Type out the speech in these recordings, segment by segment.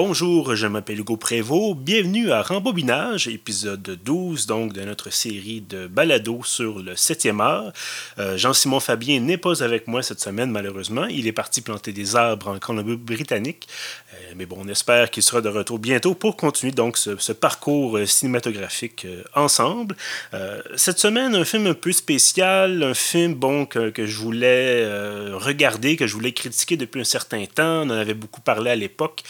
Bonjour, je m'appelle Hugo Prévost. Bienvenue à Rembobinage, épisode 12 donc de notre série de balado sur le 7e art. Euh, Jean-Simon Fabien n'est pas avec moi cette semaine, malheureusement. Il est parti planter des arbres en Colombie-Britannique. Euh, mais bon, on espère qu'il sera de retour bientôt pour continuer donc ce, parcours euh, cinématographique ensemble. cette semaine, un film un peu spécial, un film bon que, que je voulais regarder, que je voulais critiquer depuis un certain temps. On en avait beaucoup parlé à l'époque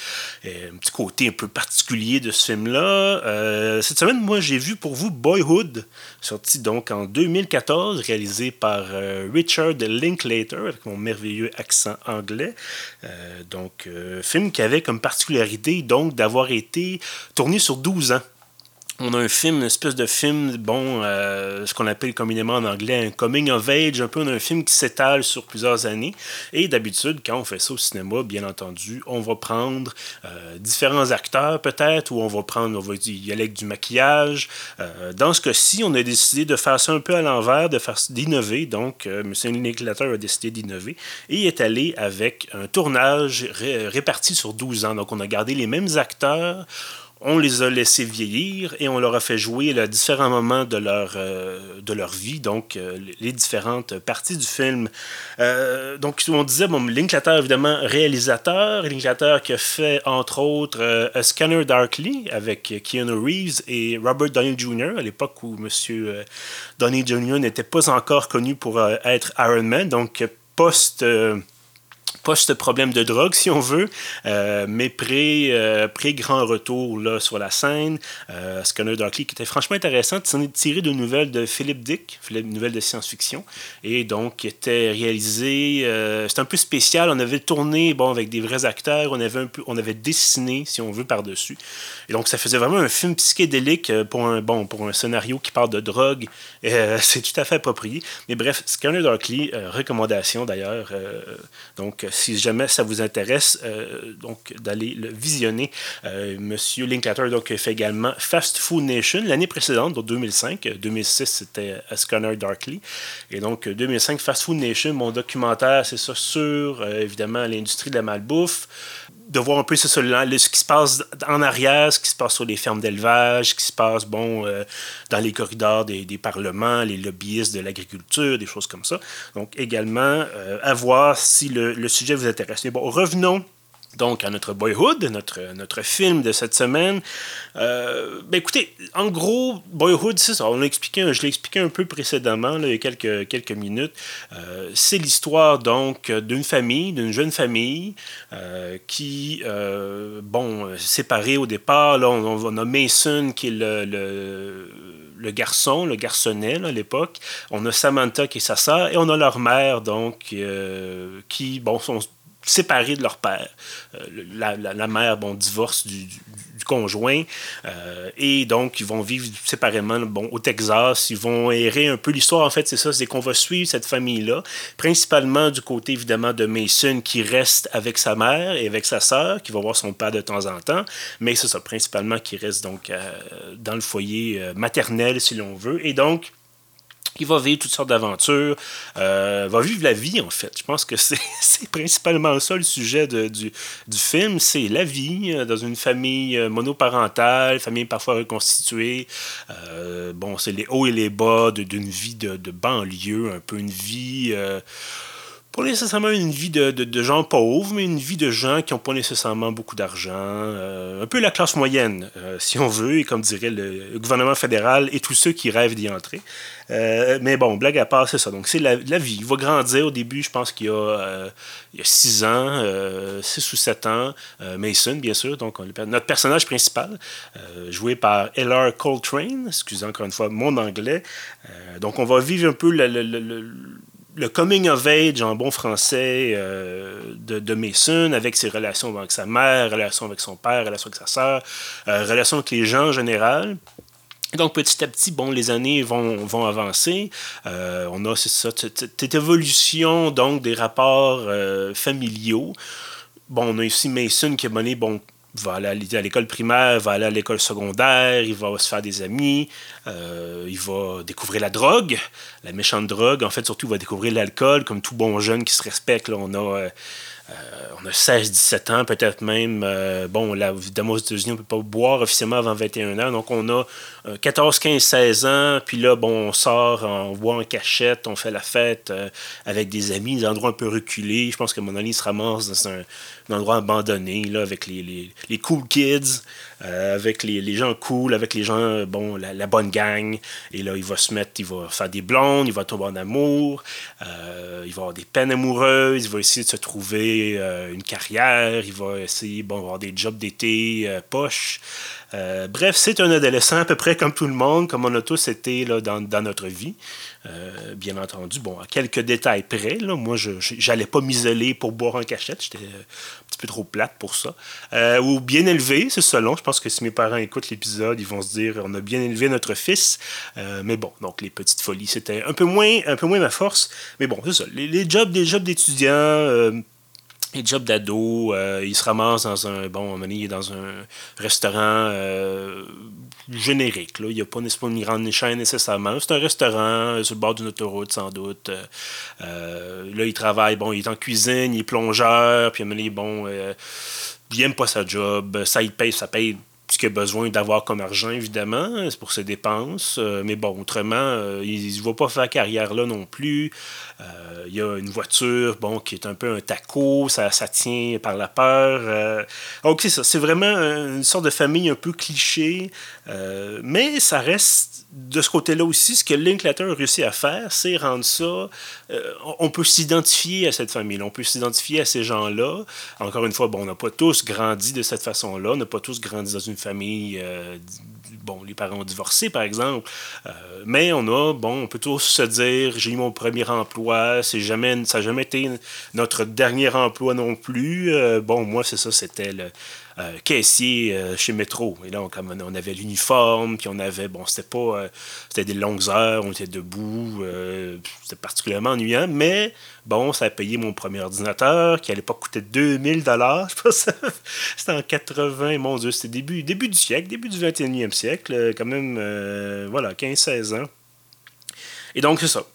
un petit côté un peu particulier de ce film-là. Euh, cette semaine, moi, j'ai vu pour vous Boyhood, sorti donc en 2014, réalisé par euh, Richard Linklater, avec mon merveilleux accent anglais. Euh, donc, film qui avait comme particularité donc d'avoir été tourné sur 12 ans on a un film, une espèce de film, bon, euh, ce qu'on appelle communément en anglais un coming of age, un peu, on a un film qui s'étale sur plusieurs années. Et d'habitude, quand on fait ça au cinéma, bien entendu, on va prendre euh, différents acteurs peut-être, ou on va prendre, on va y aller avec du maquillage. Euh, dans ce cas-ci, on a décidé de faire ça un peu à l'envers, de faire d'innover. Donc, M. Linklater a décidé d'innover et est allé avec un tournage réparti sur 12 ans. Donc, on a gardé les mêmes acteurs on les a laissés vieillir et on leur a fait jouer à différents moments de leur, euh, vie, donc euh, les différentes parties du film. Euh, donc, on disait, bon, Linklater, évidemment, réalisateur, Linklater qui a fait, entre autres, A Scanner Darkly avec Keanu Reeves et Robert Downey Jr., à l'époque où M. Downey Jr. n'était pas encore connu pour être Iron Man, donc post post-problème de drogue, si on veut, euh, mais euh, pré-grand retour là, sur la scène. Euh, Scanner Darkly, qui était franchement intéressant, tiré de nouvelles de Philip Dick, une nouvelle de science-fiction, et donc qui était réalisé, euh, c'était un peu spécial, on avait tourné bon, avec des vrais acteurs, on avait, un peu, on avait dessiné, si on veut, par-dessus. Et donc ça faisait vraiment un film psychédélique pour un, bon, pour un scénario qui parle de drogue, c'est tout à fait approprié. Mais bref, Scanner Darkly, recommandation d'ailleurs, donc si jamais ça vous intéresse, euh, donc d'aller le visionner. Euh, Monsieur Linklater donc, fait également Fast Food Nation l'année précédente, donc 2005. 2006, c'était A Scanner Darkly. Et donc 2005, Fast Food Nation, mon documentaire, c'est ça sur euh, évidemment l'industrie de la malbouffe de voir un peu ce, qui se passe en arrière, ce qui se passe sur les fermes d'élevage, ce qui se passe bon, euh, dans les corridors des, des, parlements, les lobbyistes de l'agriculture, des choses comme ça. Donc également, euh, à voir si le, le, sujet vous intéresse. Mais bon, revenons donc à notre Boyhood, notre, notre film de cette semaine. Euh, ben écoutez, en gros, Boyhood, c'est ça. On je l'ai expliqué un peu précédemment, il y a quelques, quelques minutes. Euh, c'est l'histoire donc d'une famille, d'une jeune famille euh, qui, bon, séparée au départ. Là, on, on, a Mason qui est le, le le garçon, le garçonnet à l'époque. On a Samantha qui est sa sœur et on a leur mère, donc, qui, bon, sont séparés de leur père. Euh, la, mère, bon, divorce du, du, conjoint, euh, et donc ils vont vivre séparément bon, au Texas. Ils vont errer un peu. L'histoire, en fait, c'est ça, c'est qu'on va suivre cette famille-là, principalement du côté, évidemment, de Mason, qui reste avec sa mère et avec sa sœur, qui va voir son père de temps en temps, mais c'est ça, principalement, qui reste donc euh, dans le foyer maternel, si l'on veut. Et donc, il va vivre toutes sortes d'aventures, euh, va vivre la vie en fait. Je pense que c'est principalement ça le sujet du, film, c'est la vie euh, dans une famille euh, monoparentale, famille parfois reconstituée. Bon, c'est les hauts et les bas d'une vie de, banlieue, un peu une vie pas nécessairement une vie de, de, gens pauvres, mais une vie de gens qui n'ont pas nécessairement beaucoup d'argent. Euh, un peu la classe moyenne, euh, si on veut, et comme dirait le gouvernement fédéral et tous ceux qui rêvent d'y entrer. Euh, mais bon, blague à part, c'est ça. Donc, c'est la, vie. Il va grandir au début, je pense qu'il y a 6 ans, 6 ou 7 ans. Mason, bien sûr, donc notre personnage principal, joué par L.R. Coltrane, excusez encore une fois mon anglais. donc, on va vivre un peu le, le, coming of age en bon français euh, de, de, Mason avec ses relations avec sa mère, relations avec son père, relations avec sa sœur, euh, relations avec les gens en général. Donc petit à petit, bon, les années vont, vont avancer. Euh, on a cette évolution donc des rapports familiaux. Bon, on a ici Mason qui a mené bon, va aller à l'école primaire, va aller à l'école secondaire, il va se faire des amis, euh, il va découvrir la drogue, la méchante drogue. En fait, surtout, il va découvrir l'alcool, comme tout bon jeune qui se respecte. Là, on a euh, on a 16-17 ans, peut-être même. bon, là, évidemment, aux États-Unis, on ne peut pas boire officiellement avant 21 ans. Donc, on a 14, 15, 16 ans. Puis là, bon, on sort, on boit en cachette, on fait la fête avec des amis, des endroits un peu reculés. Je pense que mon ami se ramasse dans un, endroit abandonné, là, avec les, cool kids, avec les, gens cool, avec les gens, bon, la, bonne gang. Et là, il va se mettre, il va faire des blondes, il va tomber en amour, euh, il va avoir des peines amoureuses, il va essayer de se trouver euh, une carrière, il va essayer, bon, avoir des jobs d'été euh, poche. bref, c'est un adolescent à peu près comme tout le monde, comme on a tous été là, dans, dans notre vie. bien entendu, bon, à quelques détails près, là, moi, je n'allais pas m'isoler pour boire en cachette. J'étais trop plate pour ça. Euh, ou bien élevé, c'est selon. Je pense que si mes parents écoutent l'épisode, ils vont se dire on a bien élevé notre fils. Euh, mais bon, donc les petites folies, c'était un peu moins, un peu moins ma force. Mais bon, c'est ça. Les, jobs, des jobs d'étudiants. Euh, les jobs d'ado, il se ramasse dans un bon, est dans un restaurant générique. Là. Il n'y a pas nécessairement une grande chaîne nécessairement. C'est un restaurant sur le bord d'une autoroute, sans doute. Euh, là, il travaille, bon, il est en cuisine, il est plongeur, puis il bon, euh, il n'aime pas sa job, ça, il paye, ça paye ce qu'il a besoin d'avoir comme argent, évidemment, c'est pour ses dépenses. Euh, mais bon, autrement, euh, il ne va pas faire carrière là non plus. Euh, il y a une voiture, bon, qui est un peu un taco, ça, ça tient par la peur. donc, c'est ça. C'est vraiment une sorte de famille un peu cliché, mais ça reste de ce côté-là aussi, ce que Linklater a réussi à faire, c'est rendre ça. on peut s'identifier à cette famille, on peut s'identifier à ces gens-là. Encore une fois, bon, on n'a pas tous grandi de cette façon-là, on n'a pas tous grandi dans une famille, euh, bon, les parents ont divorcé, par exemple, euh, mais on a, bon, on peut tous se dire, j'ai eu mon premier emploi, c'est jamais, ça n'a jamais été notre dernier emploi non plus. Euh, bon, moi, c'est ça, c'était le euh, caissier euh, chez Métro. Et là, on, on avait l'uniforme, puis on avait, bon, c'était pas, c'était des longues heures, on était debout, c'était particulièrement ennuyant, mais bon, ça a payé mon premier ordinateur, qui à l'époque coûtait 2000 dollars, je pense. c'était en 80, mon Dieu, c'était début, début du siècle, début du 21e siècle, quand même, voilà, 15-16 ans. Et donc, c'est ça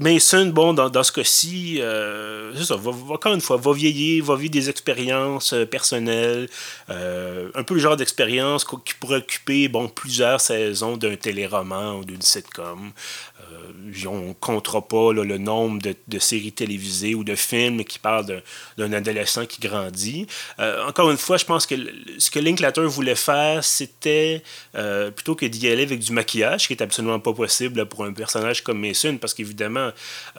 Mason, bon, dans, ce cas-ci, euh, c'est ça, va, encore une fois, va vieillir, va vivre des expériences euh, personnelles, euh, un peu le genre d'expérience qui pourrait occuper, bon, plusieurs saisons d'un téléroman ou d'une sitcom on ne comptera pas le nombre de, séries télévisées ou de films qui parlent d'un adolescent qui grandit. Encore une fois, je pense que ce que Linklater voulait faire, c'était plutôt que d'y aller avec du maquillage, qui est absolument pas possible pour un personnage comme Mason, parce qu'évidemment,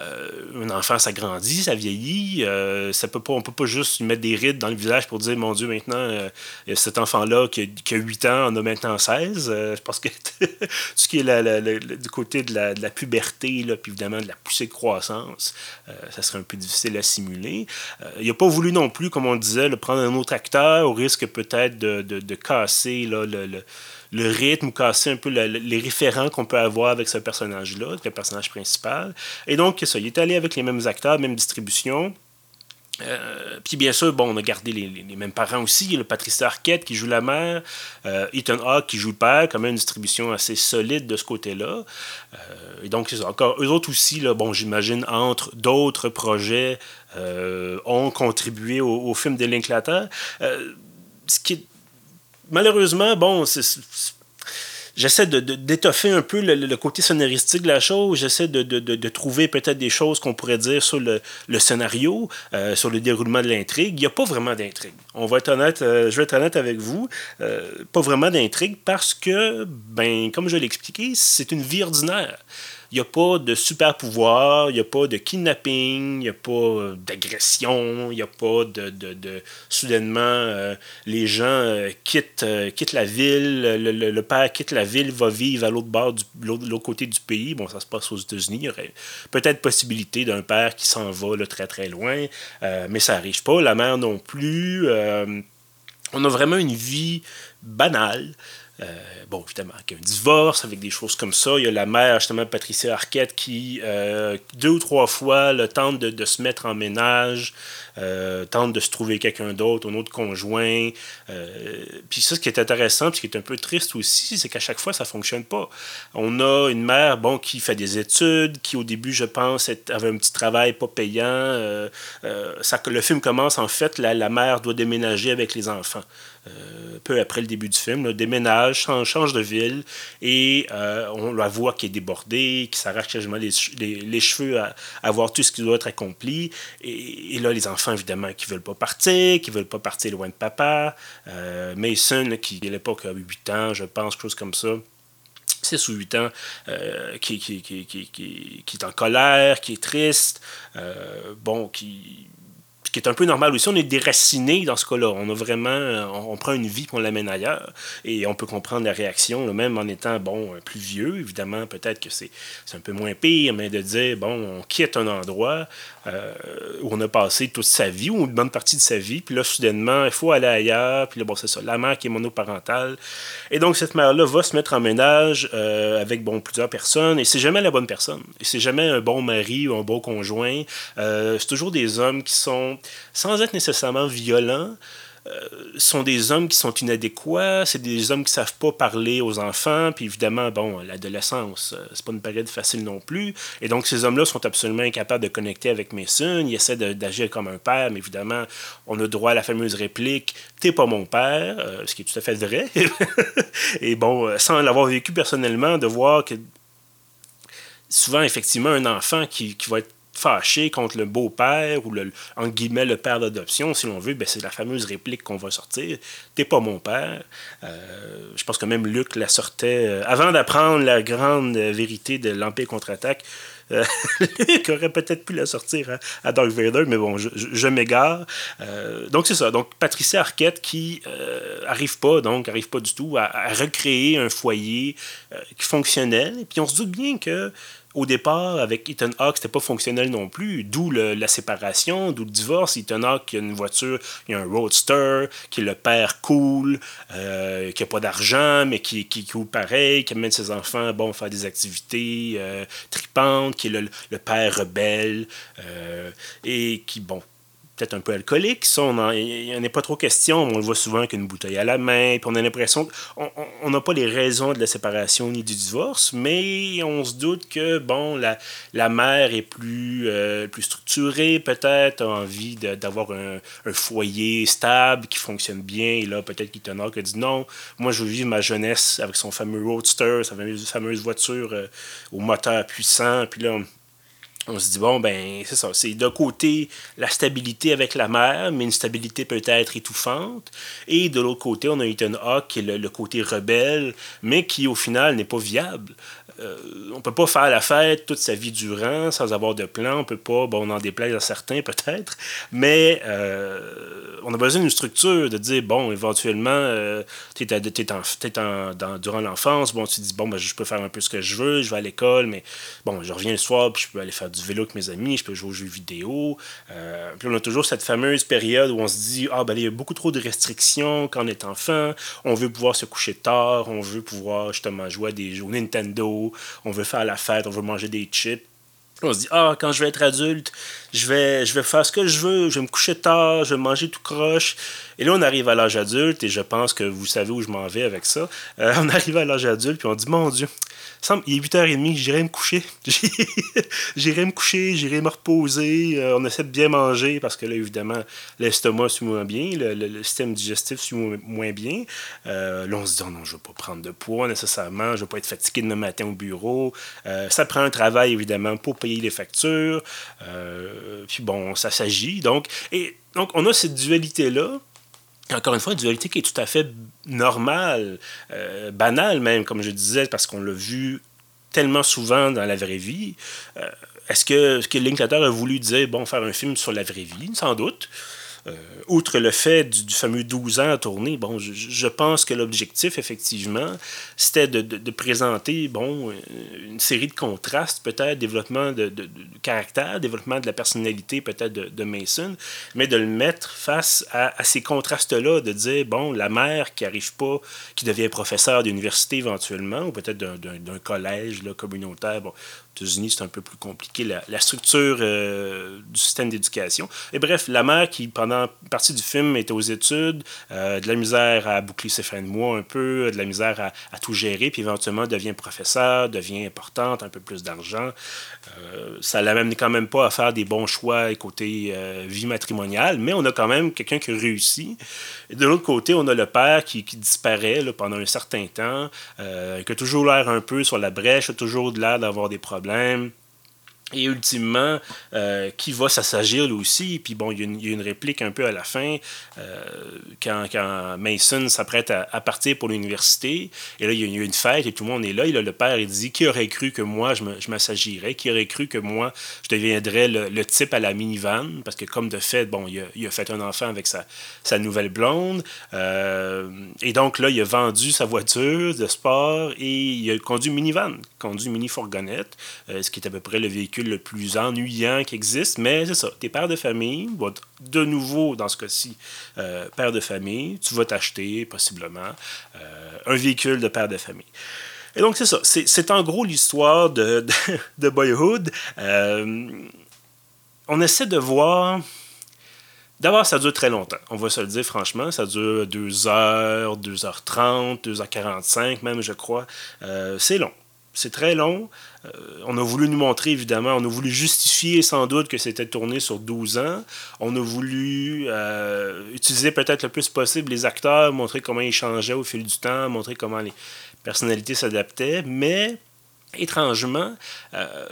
euh, un enfant, ça grandit, ça vieillit. ça peut pas, on peut pas juste mettre des rides dans le visage pour dire, mon Dieu, maintenant, cet enfant-là qui, a 8 ans en a maintenant 16. je pense que ce qui est du côté de la, de puberté, puis évidemment de la poussée de croissance, euh, ça serait un peu difficile à simuler. Euh, il n'a pas voulu non plus, comme on disait, le prendre un autre acteur au risque peut-être de, casser le, rythme ou casser un peu les référents qu'on peut avoir avec ce personnage-là, le personnage principal. Et donc, ça, il est allé avec les mêmes acteurs, même distribution. Euh, puis bien sûr, bon, on a gardé les, mêmes parents aussi. le Patricia Arquette qui joue la mère, euh, Ethan Hawke qui joue le père, quand même une distribution assez solide de ce côté-là. Euh, et donc, c'est encore, eux autres aussi, bon, j'imagine, entre d'autres projets, ont contribué au, film de Linklater. ce qui est, malheureusement, bon, j'essaie d'étoffer un peu le, côté sonoristique de la chose. J'essaie de, trouver peut-être des choses qu'on pourrait dire sur le, scénario, euh, sur le déroulement de l'intrigue. Il n'y a pas vraiment d'intrigue. On va être honnête, euh, je vais être honnête avec vous, euh, pas vraiment d'intrigue parce que, ben, comme je l'ai expliqué, c'est une vie ordinaire. Il n'y a pas de super pouvoir, il n'y a pas de kidnapping, il n'y a pas euh, d'agression, il n'y a pas de, de, soudainement euh, les gens euh, quittent, quittent la ville, le, père quitte la ville, va vivre à l'autre bord du l'autre côté du pays. Bon, ça se passe aux États-Unis. Il y aurait peut-être possibilité d'un père qui s'en va là, très très loin, mais ça n'arrive pas. La mère non plus. on a vraiment une vie banale. Bon, évidemment, avec un divorce, avec des choses comme ça. Il y a la mère, justement, Patricia Arquette, qui, deux ou trois fois, tente de, se mettre en ménage, euh, tente de se trouver quelqu'un d'autre, un autre conjoint. Euh, puis ça, ce qui est intéressant, puis ce qui est un peu triste aussi, c'est qu'à chaque fois, ça fonctionne pas. On a une mère, bon, qui fait des études, qui au début, je pense, avait un petit travail pas payant. Euh, ça, le film commence, en fait, la, la mère doit déménager avec les enfants. Euh, peu après le début du film, déménage, change, de ville et euh, on la voit qui est débordée, qui s'arrache quasiment les, les, cheveux à, voir tout ce qui doit être accompli. Et, là, les enfants, évidemment, qui veulent pas partir, qui veulent pas partir loin de papa. Euh, Mason, qui à l'époque a 8 ans, je pense, chose comme ça. 6 ou 8 ans, qui, qui, qui, qui, est en colère, qui est triste, bon, qui qui est un peu normal aussi, on est déraciné dans ce cas-là. On a vraiment, on, prend une vie, pour on l'amène ailleurs. Et on peut comprendre la réaction, même en étant, bon, plus vieux, évidemment, peut-être que c'est un peu moins pire, mais de dire, bon, on quitte un endroit euh, où on a passé toute sa vie, ou une bonne partie de sa vie, puis là, soudainement, il faut aller ailleurs, puis là, bon, c'est ça, la mère qui est monoparentale. Et donc, cette mère-là va se mettre en ménage euh, avec, bon, plusieurs personnes, et c'est jamais la bonne personne. Et c'est jamais un bon mari ou un bon conjoint. Euh, c'est toujours des hommes qui sont sans être nécessairement violents, euh, sont des hommes qui sont inadéquats, c'est des hommes qui savent pas parler aux enfants, puis évidemment, bon, l'adolescence, euh, c'est pas une période facile non plus, et donc ces hommes-là sont absolument incapables de connecter avec Mason, ils essaient d'agir comme un père, mais évidemment, on a droit à la fameuse réplique « T'es pas mon père euh, ce qui est tout à fait vrai, et bon, sans l'avoir vécu personnellement, de voir que souvent, effectivement, un enfant qui, qui va être fâché contre le beau-père ou le, en le père d'adoption, si l'on veut, ben c'est la fameuse réplique qu'on va sortir. T'es pas mon père. Euh, je pense que même Luc la sortait euh, avant d'apprendre la grande vérité de l'Empire contre-attaque. Euh, Luc aurait peut-être pu la sortir à, Dark Vader, mais bon, je, m'égare. donc c'est ça. Donc Patricia Arquette qui arrive pas, donc arrive pas du tout à, à recréer un foyer qui fonctionnait. Et puis on se doute bien que au départ, avec Ethan Hawke, c'était pas fonctionnel non plus, d'où la séparation, d'où le divorce. Ethan Hawke, il a une voiture, il a un roadster, qui est le père cool, euh, qui a pas d'argent, mais qui, qui cool pareil, qui amène ses enfants bon, faire des activités euh, tripantes, qui est le, père rebelle, euh, et qui, bon, peut-être un peu alcoolique. Ça, on il n'en est pas trop question. On le voit souvent avec une bouteille à la main. Puis on a l'impression qu'on n'a pas les raisons de la séparation ni du divorce, mais on se doute que, bon, la, la mère est plus, euh, plus structurée, peut-être, a envie d'avoir un, foyer stable qui fonctionne bien. Et là, peut-être qu'il tenor qui a dit non, moi, je veux vivre ma jeunesse avec son fameux roadster, sa fameuse, voiture euh, au moteur puissant. Puis là, on se dit, bon, ben, c'est ça. C'est d'un côté la stabilité avec la mer, mais une stabilité peut-être étouffante. Et de l'autre côté, on a Ethan Hawke, qui est le, côté rebelle, mais qui, au final, n'est pas viable. Euh, on peut pas faire la fête toute sa vie durant sans avoir de plan. On peut pas, bon, on en déplaise à certains peut-être, mais euh, on a besoin d'une structure, de dire, bon, éventuellement, euh, tu es, durant l'enfance, bon, tu dis, bon, ben, je peux faire un peu ce que je veux, je vais à l'école, mais bon, je reviens le soir, puis je peux aller faire du vélo avec mes amis, je peux jouer aux jeux vidéo. puis on a toujours cette fameuse période où on se dit, ah, ben, il y a beaucoup trop de restrictions quand on est enfant, on veut pouvoir se coucher tard, on veut pouvoir justement jouer à des jeux Nintendo, on veut faire la fête, on veut manger des chips. On se dit, ah, quand je vais être adulte, je vais, faire ce que je veux, je vais me coucher tard, je vais manger tout croche. Et là, on arrive à l'âge adulte, et je pense que vous savez où je m'en vais avec ça. Euh, on arrive à l'âge adulte, puis on dit, mon Dieu, il est 8h30, j'irai me coucher. j'irai me coucher, j'irai me reposer. Euh, on essaie de bien manger parce que là, évidemment, l'estomac suit moins bien, le, système digestif suit moins bien. Euh, là, on se dit, oh non, je ne veux pas prendre de poids nécessairement, je ne veux pas être fatigué demain matin au bureau. Euh, ça prend un travail, évidemment, pour payer les factures. puis bon, ça s'agit. Donc, et donc, on a cette dualité-là encore une fois, une dualité qui est tout à fait normale, euh, banale même, comme je disais, parce qu'on l'a vu tellement souvent dans la vraie vie. Euh, est-ce que, que Linklater a voulu dire, bon, faire un film sur la vraie vie? Sans doute. Euh, outre le fait du, fameux 12 ans à tourner, bon, je, pense que l'objectif, effectivement, c'était de, présenter bon, une série de contrastes, peut-être développement de, caractère, développement de la personnalité peut-être de, Mason, mais de le mettre face à, ces contrastes-là, de dire, bon, la mère qui arrive pas, qui devient professeur d'université éventuellement, ou peut-être d'un collège là, communautaire, bon, États-Unis, c'est un peu plus compliqué, la, structure euh, du système d'éducation. Et bref, la mère qui, pendant partie du film, était aux études, euh, de la misère à boucler ses fins de mois un peu, de la misère à, tout gérer, puis éventuellement devient professeur, devient importante, un peu plus d'argent. Euh, ça l'amène quand même pas à faire des bons choix côté vie matrimoniale, mais on a quand même quelqu'un qui réussit. De l'autre côté, on a le père qui, disparaît pendant un certain temps, qui a toujours l'air un peu sur la brèche, a toujours l'air d'avoir des problèmes problème. Et ultimement, euh, qui va s'assagir lui aussi? Puis bon, il y, a une, réplique un peu à la fin, euh, quand, quand, Mason s'apprête à, partir pour l'université. Et là, il y, a, une fête et tout le monde est là. Et là, le père, il dit Qui aurait cru que moi, je m'assagirais Qui aurait cru que moi, je deviendrais le, type à la minivan Parce que, comme de fait, bon, il a, fait un enfant avec sa, sa nouvelle blonde. Euh, et donc, là, il a vendu sa voiture de sport et il a conduit minivan, conduit mini-fourgonnette, ce qui est à peu près le véhicule le plus ennuyant qui existe, mais c'est ça. T'es père de famille, de nouveau, dans ce cas-ci, euh, père de famille, tu vas t'acheter possiblement euh, un véhicule de père de famille. Et donc, c'est ça. C'est en gros l'histoire de, de, Boyhood. Euh, on essaie de voir. D'abord, ça dure très longtemps. On va se le dire franchement. Ça dure 2 heures, 2h30, 2h45 même, je crois. c'est long. C'est très long. Euh, on a voulu nous montrer, évidemment, on a voulu justifier sans doute que c'était tourné sur 12 ans. On a voulu euh, utiliser peut-être le plus possible les acteurs, montrer comment ils changeaient au fil du temps, montrer comment les personnalités s'adaptaient. Mais, étrangement, euh,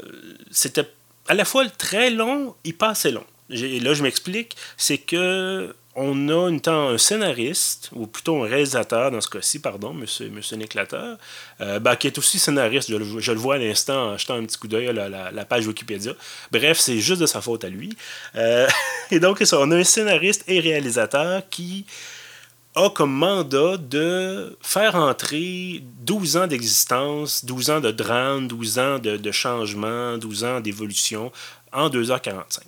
c'était à la fois très long et pas assez long. Là, je m'explique, c'est que on a une temps, un scénariste, ou plutôt un réalisateur dans ce cas-ci, pardon, monsieur, monsieur Nick euh, ben, qui est aussi scénariste, je le, vois à l'instant en jetant un petit coup d'œil à la, page Wikipédia. Bref, c'est juste de sa faute à lui. Euh, et donc, on a un scénariste et réalisateur qui a comme mandat de faire entrer 12 ans d'existence, 12 ans de drame, 12 ans de, de changement, 12 ans d'évolution en 2h45.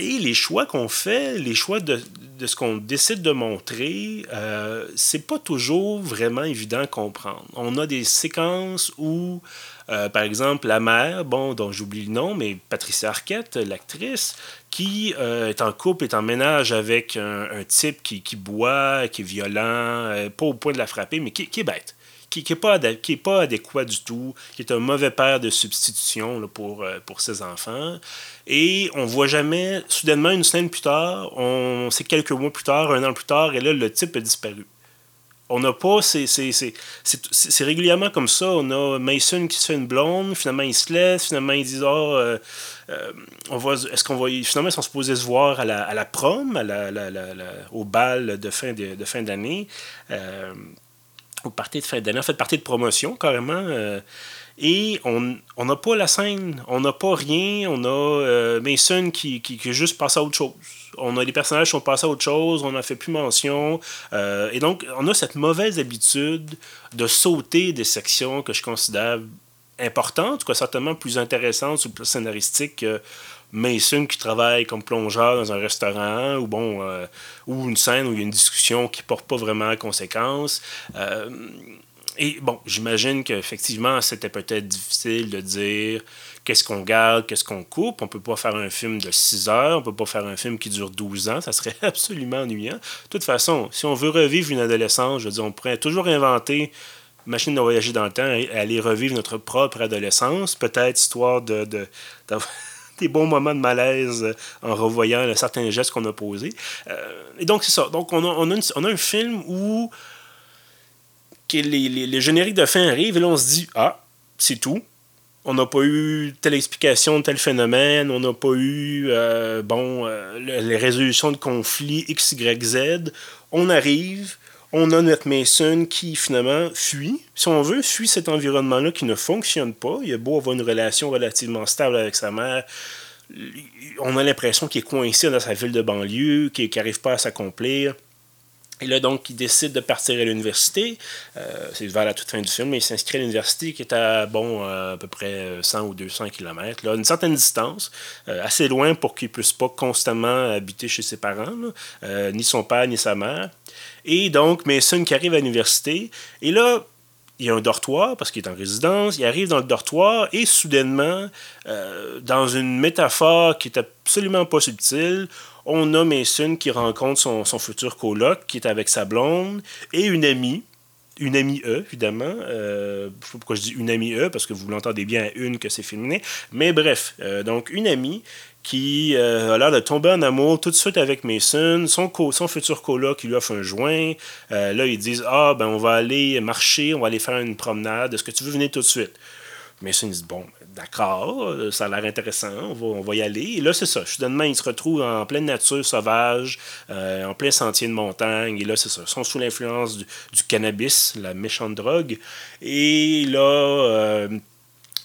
Et les choix qu'on fait, les choix de, ce qu'on décide de montrer, euh, c'est pas toujours vraiment évident à comprendre. On a des séquences où, euh, par exemple, la mère, bon, dont j'oublie le nom, mais Patricia Arquette, l'actrice, qui euh, est en couple, est en ménage avec un, type qui, boit, qui est violent, pas au point de la frapper, mais qui, qui est bête qui n'est pas, pas adéquat du tout, qui est un mauvais père de substitution pour, euh, pour ses enfants. Et on voit jamais, soudainement, une semaine plus tard, on c'est quelques mois plus tard, un an plus tard, et là, le type a disparu. On n'a pas, c'est régulièrement comme ça. On a Mason qui se fait une blonde, finalement il se laisse, finalement il dit oh, euh, euh, est-ce qu'on va, finalement ils sont supposés se voir à la, à la prom, à la, au bal de fin de, de fin d'année au parti de fin d'année, fait, partie de promotion carrément. Euh, et on n'a pas la scène, on n'a pas rien, on a euh, Mason qui, qui, qui, juste passé à autre chose. On a des personnages qui sont passés à autre chose, on n'a fait plus mention. Euh, et donc, on a cette mauvaise habitude de sauter des sections que je considère importantes, cas certainement plus intéressantes sur le plan scénaristique Mason qui travaille comme plongeur dans un restaurant ou bon euh, ou une scène où il y a une discussion qui porte pas vraiment conséquence. Euh, et bon, j'imagine qu'effectivement, c'était peut-être difficile de dire qu'est-ce qu'on garde, qu'est-ce qu'on coupe. On peut pas faire un film de 6 heures, on peut pas faire un film qui dure 12 ans, ça serait absolument ennuyant. De toute façon, si on veut revivre une adolescence, je veux dire, on pourrait toujours inventer machine de voyager dans le temps et aller revivre notre propre adolescence, peut-être histoire de, de des bons moments de malaise euh, en revoyant certains gestes qu'on a posés. Euh, et donc, c'est ça. Donc, on a, on, a un film où les, les, génériques de fin arrivent et là, on se dit Ah, c'est tout. On n'a pas eu telle explication de tel phénomène, on n'a pas eu euh, bon, les résolutions de conflits X, Y, Z. On arrive, on a notre Mason qui finalement fuit, si on veut, fuit cet environnement-là qui ne fonctionne pas. Il a beau avoir une relation relativement stable avec sa mère. on a l'impression qu'il est coincé dans sa ville de banlieue, qu'il n'arrive pas à s'accomplir. Et là, donc, il décide de partir à l'université. Euh, c'est vers la toute fin du film, mais il s'inscrit à l'université qui est à, bon, à peu près 100 ou 200 km, là, une certaine distance, euh, assez loin pour qu'il ne puisse pas constamment habiter chez ses parents, euh, ni son père, ni sa mère. Et donc, Mason qui arrive à l'université, et là, il y a un dortoir parce qu'il est en résidence, il arrive dans le dortoir et soudainement, dans une métaphore qui est absolument pas subtile, on a Mason qui rencontre son, futur coloc, qui est avec sa blonde, et une amie, une amie E, évidemment. Euh, je sais pas pourquoi je dis une amie E, parce que vous l'entendez bien à une que c'est féminin. Mais bref, euh, donc une amie qui euh, a l'air de tomber en amour tout de suite avec Mason, son, son futur coloc qui lui offre un joint. là, ils disent Ah, ben on va aller marcher, on va aller faire une promenade. Est-ce que tu veux venir tout de suite? Mason dit Bon, d'accord, euh, ça a l'air intéressant, on va, y aller. Et là, c'est ça. Soudainement, ils se retrouvent en pleine nature sauvage, euh, en plein sentier de montagne. Et là, c'est ça. Ils sont sous l'influence du, cannabis, la méchante drogue. Et là, euh,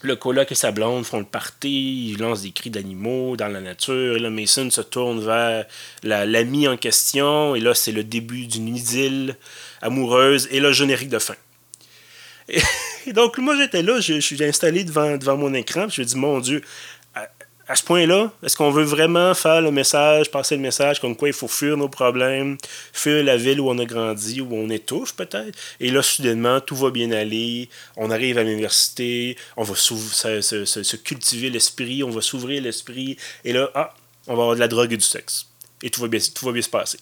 le coloc et sa blonde font le party, ils lancent des cris d'animaux dans la nature. Et là, Mason se tourne vers l'ami en question. Et là, c'est le début d'une idylle amoureuse. Et là, générique de fin. Et, donc, moi, j'étais là, je, suis installé devant, devant mon écran, je me dis, mon Dieu, à, ce point-là, est-ce qu'on veut vraiment faire le message, passer le message comme quoi il faut fuir nos problèmes, fuir la ville où on a grandi, où on étouffe peut-être, et là, soudainement, tout va bien aller, on arrive à l'université, on va se, cultiver l'esprit, on va s'ouvrir l'esprit, et là, ah, on va avoir de la drogue et du sexe. Et tout va bien, tout va bien se passer.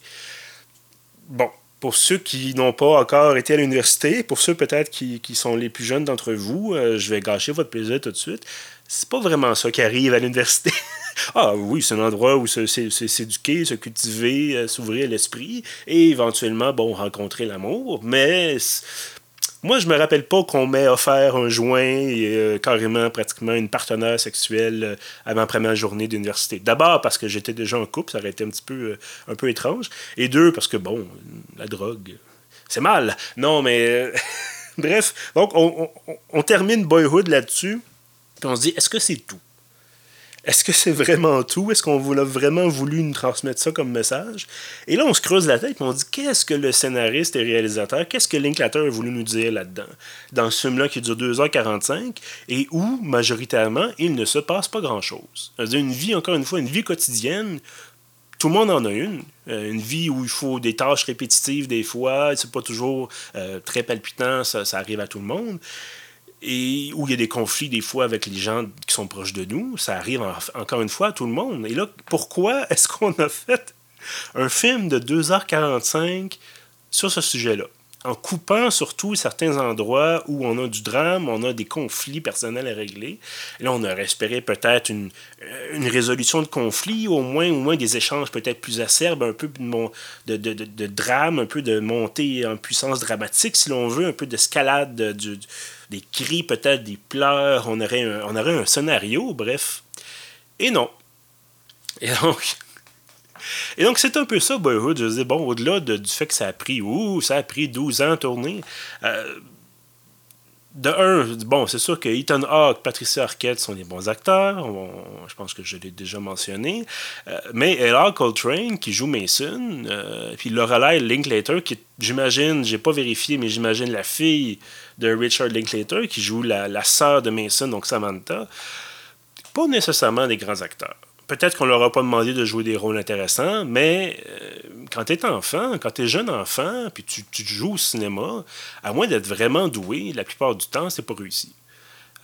Bon, pour ceux qui n'ont pas encore été à l'université, pour ceux peut-être qui, sont les plus jeunes d'entre vous, euh, je vais gâcher votre plaisir tout de suite. C'est pas vraiment ça qui arrive à l'université. ah oui, c'est un endroit où s'éduquer, se cultiver, euh, s'ouvrir l'esprit et éventuellement, bon, rencontrer l'amour. Mais moi, je me rappelle pas qu'on m'ait offert un joint et euh, carrément, pratiquement, une partenaire sexuelle euh, avant la première journée d'université. D'abord parce que j'étais déjà en couple, ça aurait été un petit peu, euh, un peu étrange. Et deux, parce que, bon, la drogue, c'est mal. Non, mais... Bref, donc on, on termine Boyhood là-dessus, puis on se dit, est-ce que c'est tout? Est-ce que c'est vraiment tout? Est-ce qu'on a vraiment voulu nous transmettre ça comme message? Et là, on se creuse la tête et on dit qu'est-ce que le scénariste et réalisateur, qu'est-ce que Linklater a voulu nous dire là-dedans? Dans ce film-là qui dure 2h45 et où, majoritairement, il ne se passe pas grand-chose. C'est-à-dire une vie, encore une fois, une vie quotidienne. Tout le monde en a une. Euh, une vie où il faut des tâches répétitives des fois, c'est pas toujours euh, très palpitant, ça, ça arrive à tout le monde et où il y a des conflits des fois avec les gens qui sont proches de nous. Ça arrive encore une fois à tout le monde. Et là, pourquoi est-ce qu'on a fait un film de 2h45 sur ce sujet-là? En coupant surtout certains endroits où on a du drame, on a des conflits personnels à régler. là, on aurait espéré peut-être une, euh, une, résolution de conflit, au moins, au moins des échanges peut-être plus acerbes, un peu de, de, de, drame, un peu de montée en puissance dramatique, si l'on veut, un peu d'escalade, des cris, peut-être des pleurs. On aurait, un, on aurait un scénario, bref. Et non. Et donc, et donc, c'est un peu ça, Boyhood. Je dis, bon, au-delà du fait que ça a pris, ouh, ça a pris 12 ans à tourner. Euh, de un, bon, c'est sûr que Ethan Hawke, Patricia Arquette sont des bons acteurs. je pense que je l'ai déjà mentionné. Euh, mais Ella Coltrane, qui joue Mason, euh, puis Lorelai Linklater, qui, j'imagine, j'ai pas vérifié, mais j'imagine la fille de Richard Linklater, qui joue la, la sœur de Mason, donc Samantha. Pas nécessairement des grands acteurs peut-être qu'on leur a pas demandé de jouer des rôles intéressants, mais euh, quand tu es enfant, quand tu es jeune enfant, puis tu, joues au cinéma, à moins d'être vraiment doué, la plupart du temps, c'est pas réussi.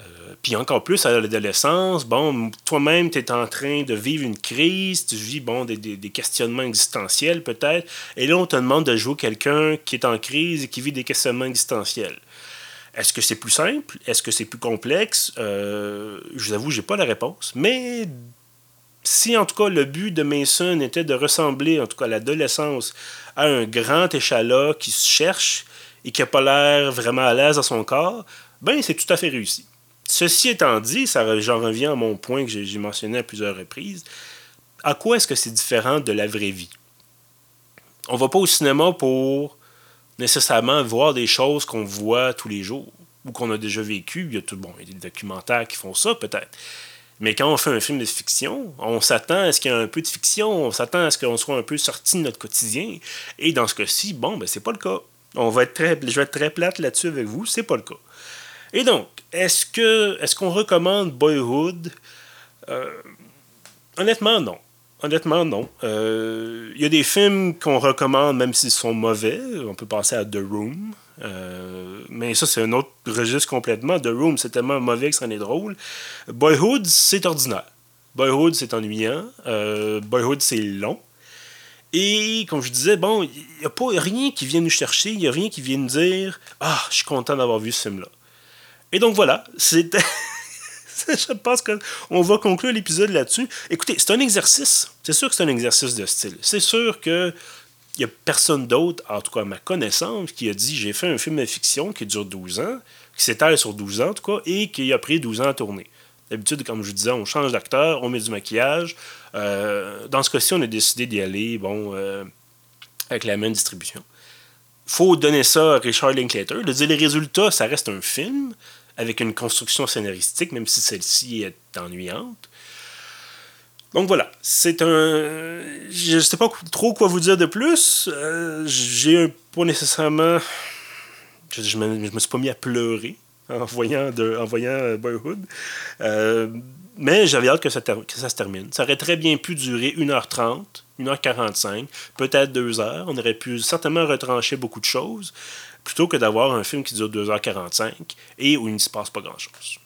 Euh, puis encore plus à l'adolescence, bon, toi-même, tu es en train de vivre une crise, tu vis bon, des, questionnements existentiels peut-être, et là, on te demande de jouer quelqu'un qui est en crise et qui vit des questionnements existentiels. Est-ce que c'est plus simple? Est-ce que c'est plus complexe? Euh, je vous avoue, j'ai pas la réponse. Mais si en tout cas le but de Mason était de ressembler, en tout cas à l'adolescence, à un grand échalas qui se cherche et qui n'a pas l'air vraiment à l'aise dans son corps, ben c'est tout à fait réussi. Ceci étant dit, j'en reviens à mon point que j'ai mentionné à plusieurs reprises. À quoi est-ce que c'est différent de la vraie vie? On va pas au cinéma pour nécessairement voir des choses qu'on voit tous les jours ou qu'on a déjà vécues. Il y a tout, bon, il y a des documentaires qui font ça peut-être. Mais quand on fait un film de fiction, on s'attend à ce qu'il y ait un peu de fiction, on s'attend à ce qu'on soit un peu sorti de notre quotidien. Et dans ce cas-ci, bon, ben c'est pas le cas. On va être très, je vais être très plate là-dessus avec vous, c'est pas le cas. Et donc, est-ce que est-ce qu'on recommande Boyhood? Euh, Honnêtement, non. Honnêtement, non. Il euh, y a des films qu'on recommande même s'ils sont mauvais. On peut penser à The Room. Euh, mais ça, c'est un autre registre complètement. The Room, c'est tellement mauvais que ça en est drôle. Boyhood, c'est ordinaire. Boyhood, c'est ennuyant. Boyhood, c'est long. Et comme je disais, bon, il n'y a pas rien qui vient nous chercher, il n'y a rien qui vient nous dire Ah, je suis content d'avoir vu ce film-là. Et donc voilà, c'était. je pense qu'on va conclure l'épisode là-dessus. Écoutez, c'est un exercice. C'est sûr que c'est un exercice de style. C'est sûr que n'y a personne d'autre, en tout cas à ma connaissance, qui a dit j'ai fait un film de fiction qui dure 12 ans, qui s'étale sur 12 ans en tout cas, et qui a pris 12 ans à tourner. D'habitude, comme je vous disais, on change d'acteur, on met du maquillage. Euh, dans ce cas-ci, on a décidé d'y aller bon, euh, avec la même distribution. faut donner ça à Richard Linklater. Le dire les résultats, ça reste un film avec une construction scénaristique, même si celle-ci est ennuyante. Donc voilà, c'est un. Je ne sais pas trop quoi vous dire de plus. Euh, j'ai pas nécessairement. Je, je, me, suis pas mis à pleurer en voyant, de, en voyant euh, Boyhood. Euh, mais j'avais hâte que ça, que ça se termine. Ça aurait très bien pu durer 1h30, 1h45, peut-être 2h. On aurait pu certainement retrancher beaucoup de choses plutôt que d'avoir un film qui dure 2h45 et où il ne se passe pas grand-chose.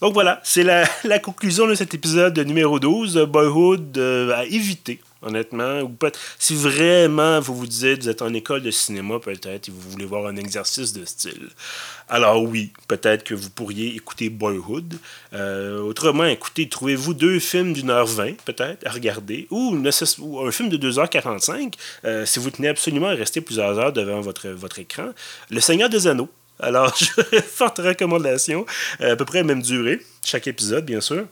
Donc voilà, c'est la, conclusion de cet épisode numéro 12 de Boyhood euh, à éviter honnêtement. Ou si vraiment vous vous dites, vous êtes en école de cinéma, peut-être, et vous voulez voir un exercice de style. Alors oui, peut-être que vous pourriez écouter Boyhood. Euh, autrement, écoutez, trouvez-vous deux films d'une heure vingt, peut-être, à regarder, ou, un film de 2h45, euh, si vous tenez absolument à rester plusieurs heures devant votre écran. Le Seigneur des Anneaux. Alors, forte recommandation, à peu près la même durée, chaque épisode, bien sûr.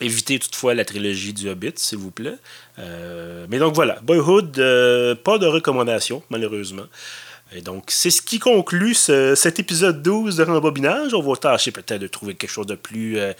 Évitez toutefois la trilogie du Hobbit, s'il vous plaît. Euh, mais donc voilà, Boyhood, euh, pas de recommandation, malheureusement. Et donc, c'est ce qui conclut cet épisode 12 de Rembobinage. On va tâcher peut-être de trouver quelque chose de plus, euh,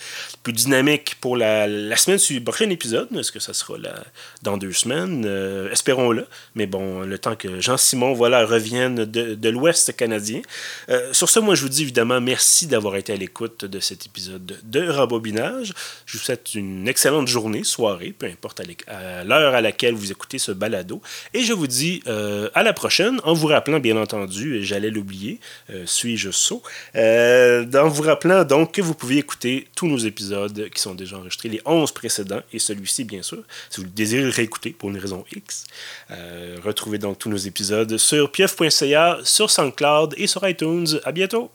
dynamique pour la, la semaine le prochain épisode. Est-ce que ça sera là, dans deux semaines? Euh, espérons-le. Mais bon, le temps que Jean-Simon voilà, revienne de, de l'Ouest canadien. Euh, sur ce, moi, je vous dis évidemment merci d'avoir été à l'écoute de cet épisode de Rembobinage. Je vous souhaite une excellente journée, soirée, peu importe à l'heure à laquelle vous écoutez ce balado. Et je vous dis à la prochaine en vous rappelant bien entendu, j'allais l'oublier, euh, suis-je sot, euh, en vous rappelant donc que vous pouvez écouter tous nos épisodes qui sont déjà enregistrés, les 11 précédents et celui-ci bien sûr, si vous désirez le réécouter pour une raison X. Euh, retrouvez donc tous nos épisodes sur pieuf.ca, sur SoundCloud et sur iTunes. À bientôt!